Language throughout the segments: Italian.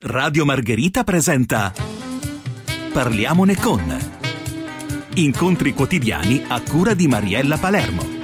Radio Margherita presenta Parliamone con Incontri quotidiani a cura di Mariella Palermo.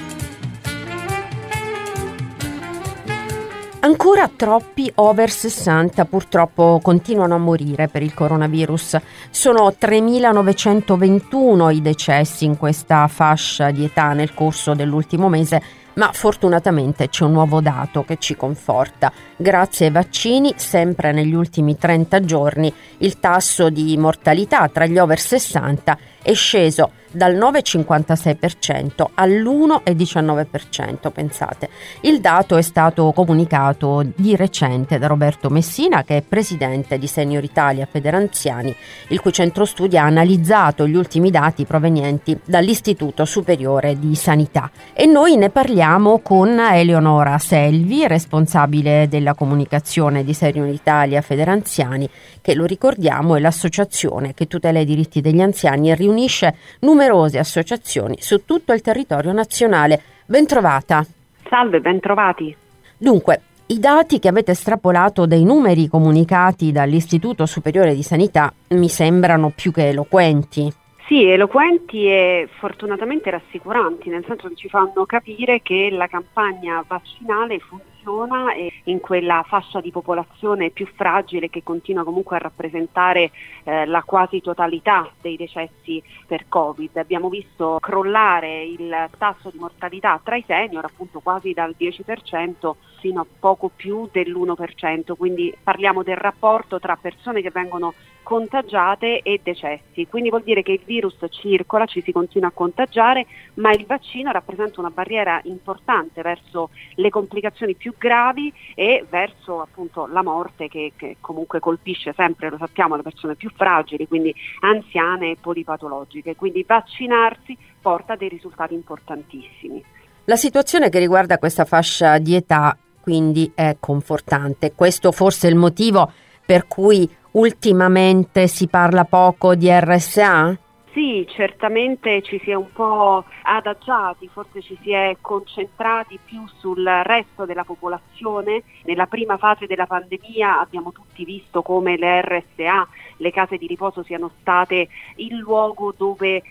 Ancora troppi over 60 purtroppo continuano a morire per il coronavirus. Sono 3.921 i decessi in questa fascia di età nel corso dell'ultimo mese ma fortunatamente c'è un nuovo dato che ci conforta. Grazie ai vaccini, sempre negli ultimi 30 giorni, il tasso di mortalità tra gli over 60 è sceso dal 9,56% all'1,19%, pensate. Il dato è stato comunicato di recente da Roberto Messina, che è presidente di Senior Italia Federanziani, il cui centro studi ha analizzato gli ultimi dati provenienti dall'Istituto Superiore di Sanità. E noi ne parliamo con Eleonora Selvi, responsabile della comunicazione di Senior Italia Federanziani, che lo ricordiamo è l'associazione che tutela i diritti degli anziani e riunisce numerosi numerose associazioni su tutto il territorio nazionale. Bentrovata. Salve, bentrovati. Dunque, i dati che avete estrapolato dai numeri comunicati dall'Istituto Superiore di Sanità mi sembrano più che eloquenti. Sì, eloquenti e fortunatamente rassicuranti, nel senso che ci fanno capire che la campagna vaccinale funziona funziona in quella fascia di popolazione più fragile che continua comunque a rappresentare eh, la quasi totalità dei decessi per Covid. Abbiamo visto crollare il tasso di mortalità tra i senior appunto quasi dal 10% fino a poco più dell'1%, quindi parliamo del rapporto tra persone che vengono contagiate e decessi, quindi vuol dire che il virus circola, ci si continua a contagiare, ma il vaccino rappresenta una barriera importante verso le complicazioni più gravi e verso appunto la morte che, che comunque colpisce sempre, lo sappiamo, le persone più fragili, quindi anziane e polipatologiche. Quindi vaccinarsi porta dei risultati importantissimi. La situazione che riguarda questa fascia di età quindi è confortante. Questo forse è il motivo per cui ultimamente si parla poco di RSA? Sì, certamente ci si è un po' adagiati, forse ci si è concentrati più sul resto della popolazione. Nella prima fase della pandemia abbiamo tutti visto come le RSA, le case di riposo siano state il luogo dove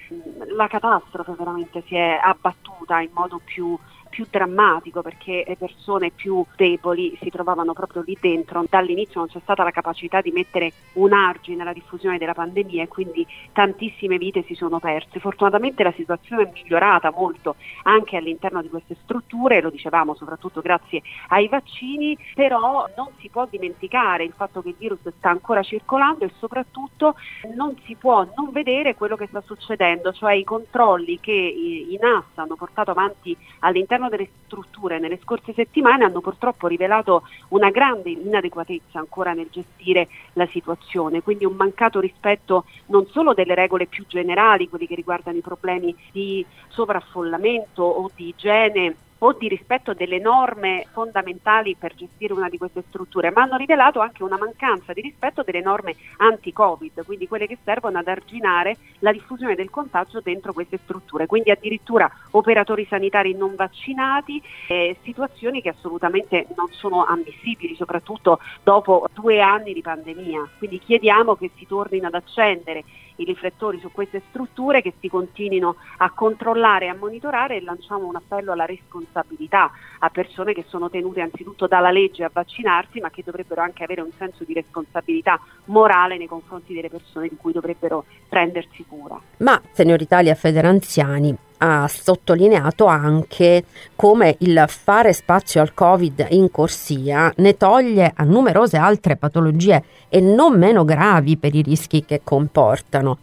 la catastrofe veramente si è abbattuta in modo più più drammatico perché le persone più deboli si trovavano proprio lì dentro. Dall'inizio non c'è stata la capacità di mettere un argine alla diffusione della pandemia e quindi tantissime vite si sono perse. Fortunatamente la situazione è migliorata molto anche all'interno di queste strutture, lo dicevamo soprattutto grazie ai vaccini, però non si può dimenticare il fatto che il virus sta ancora circolando e soprattutto non si può non vedere quello che sta succedendo, cioè i controlli che i NAS hanno portato avanti all'interno all'interno delle strutture nelle scorse settimane hanno purtroppo rivelato una grande inadeguatezza ancora nel gestire la situazione, quindi un mancato rispetto non solo delle regole più generali, quelli che riguardano i problemi di sovraffollamento o di igiene o di rispetto delle norme fondamentali per gestire una di queste strutture, ma hanno rivelato anche una mancanza di rispetto delle norme anti-Covid, quindi quelle che servono ad arginare la diffusione del contagio dentro queste strutture, quindi addirittura operatori sanitari non vaccinati, eh, situazioni che assolutamente non sono ammissibili, soprattutto dopo due anni di pandemia. Quindi chiediamo che si tornino ad accendere i riflettori su queste strutture, che si continuino a controllare e a monitorare e lanciamo un appello alla responsabilità a persone che sono tenute anzitutto dalla legge a vaccinarsi, ma che dovrebbero anche avere un senso di responsabilità morale nei confronti delle persone di cui dovrebbero prendersi cura. Ma, Signor Italia Federanziani, ha sottolineato anche come il fare spazio al Covid in corsia ne toglie a numerose altre patologie e non meno gravi per i rischi che comportano.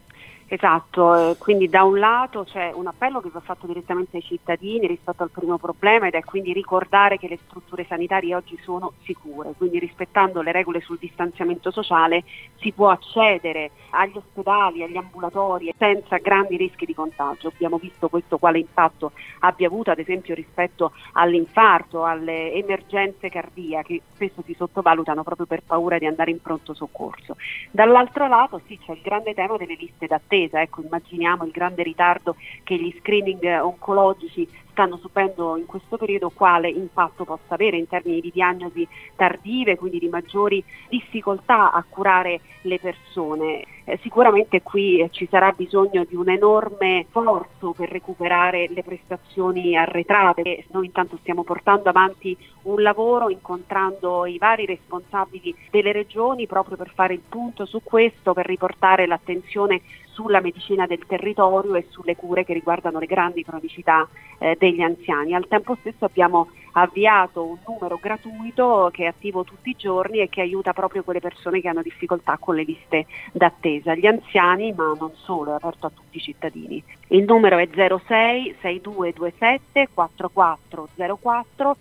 Esatto, eh, quindi da un lato c'è un appello che va fatto direttamente ai cittadini rispetto al primo problema ed è quindi ricordare che le strutture sanitarie oggi sono sicure, quindi rispettando le regole sul distanziamento sociale si può accedere agli ospedali, agli ambulatori senza grandi rischi di contagio. Abbiamo visto questo quale impatto abbia avuto ad esempio rispetto all'infarto, alle emergenze cardiache che spesso si sottovalutano proprio per paura di andare in pronto soccorso. Dall'altro lato sì c'è il grande tema delle liste d'attesa attesa. Ecco, immaginiamo il grande ritardo che gli screening oncologici stanno subendo in questo periodo quale impatto possa avere in termini di diagnosi tardive, quindi di maggiori difficoltà a curare le persone. Eh, sicuramente qui ci sarà bisogno di un enorme sforzo per recuperare le prestazioni arretrate. Noi intanto stiamo portando avanti un lavoro incontrando i vari responsabili delle regioni proprio per fare il punto su questo, per riportare l'attenzione sulla medicina del territorio e sulle cure che riguardano le grandi cronicità eh, degli anziani. Al tempo stesso abbiamo avviato un numero gratuito che è attivo tutti i giorni e che aiuta proprio quelle persone che hanno difficoltà con le liste d'attesa, gli anziani ma non solo, è aperto a tutti i cittadini. Il numero è 06 6227 4404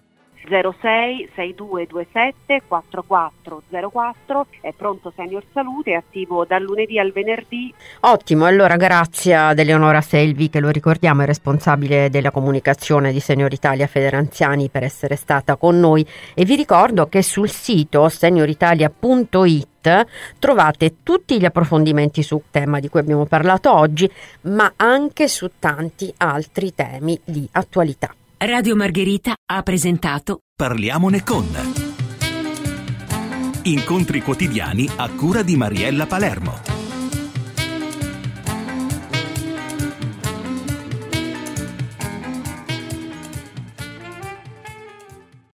06 6227 4404 è pronto Senior Salute, è attivo dal lunedì al venerdì. Ottimo, allora grazie ad Eleonora Selvi che lo ricordiamo è responsabile della comunicazione di Senior Italia Federanziani per essere stata con noi e vi ricordo che sul sito senioritalia.it trovate tutti gli approfondimenti sul tema di cui abbiamo parlato oggi, ma anche su tanti altri temi di attualità. Radio Margherita ha presentato Parliamone con Incontri quotidiani a cura di Mariella Palermo.